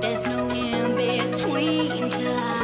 There's no in between till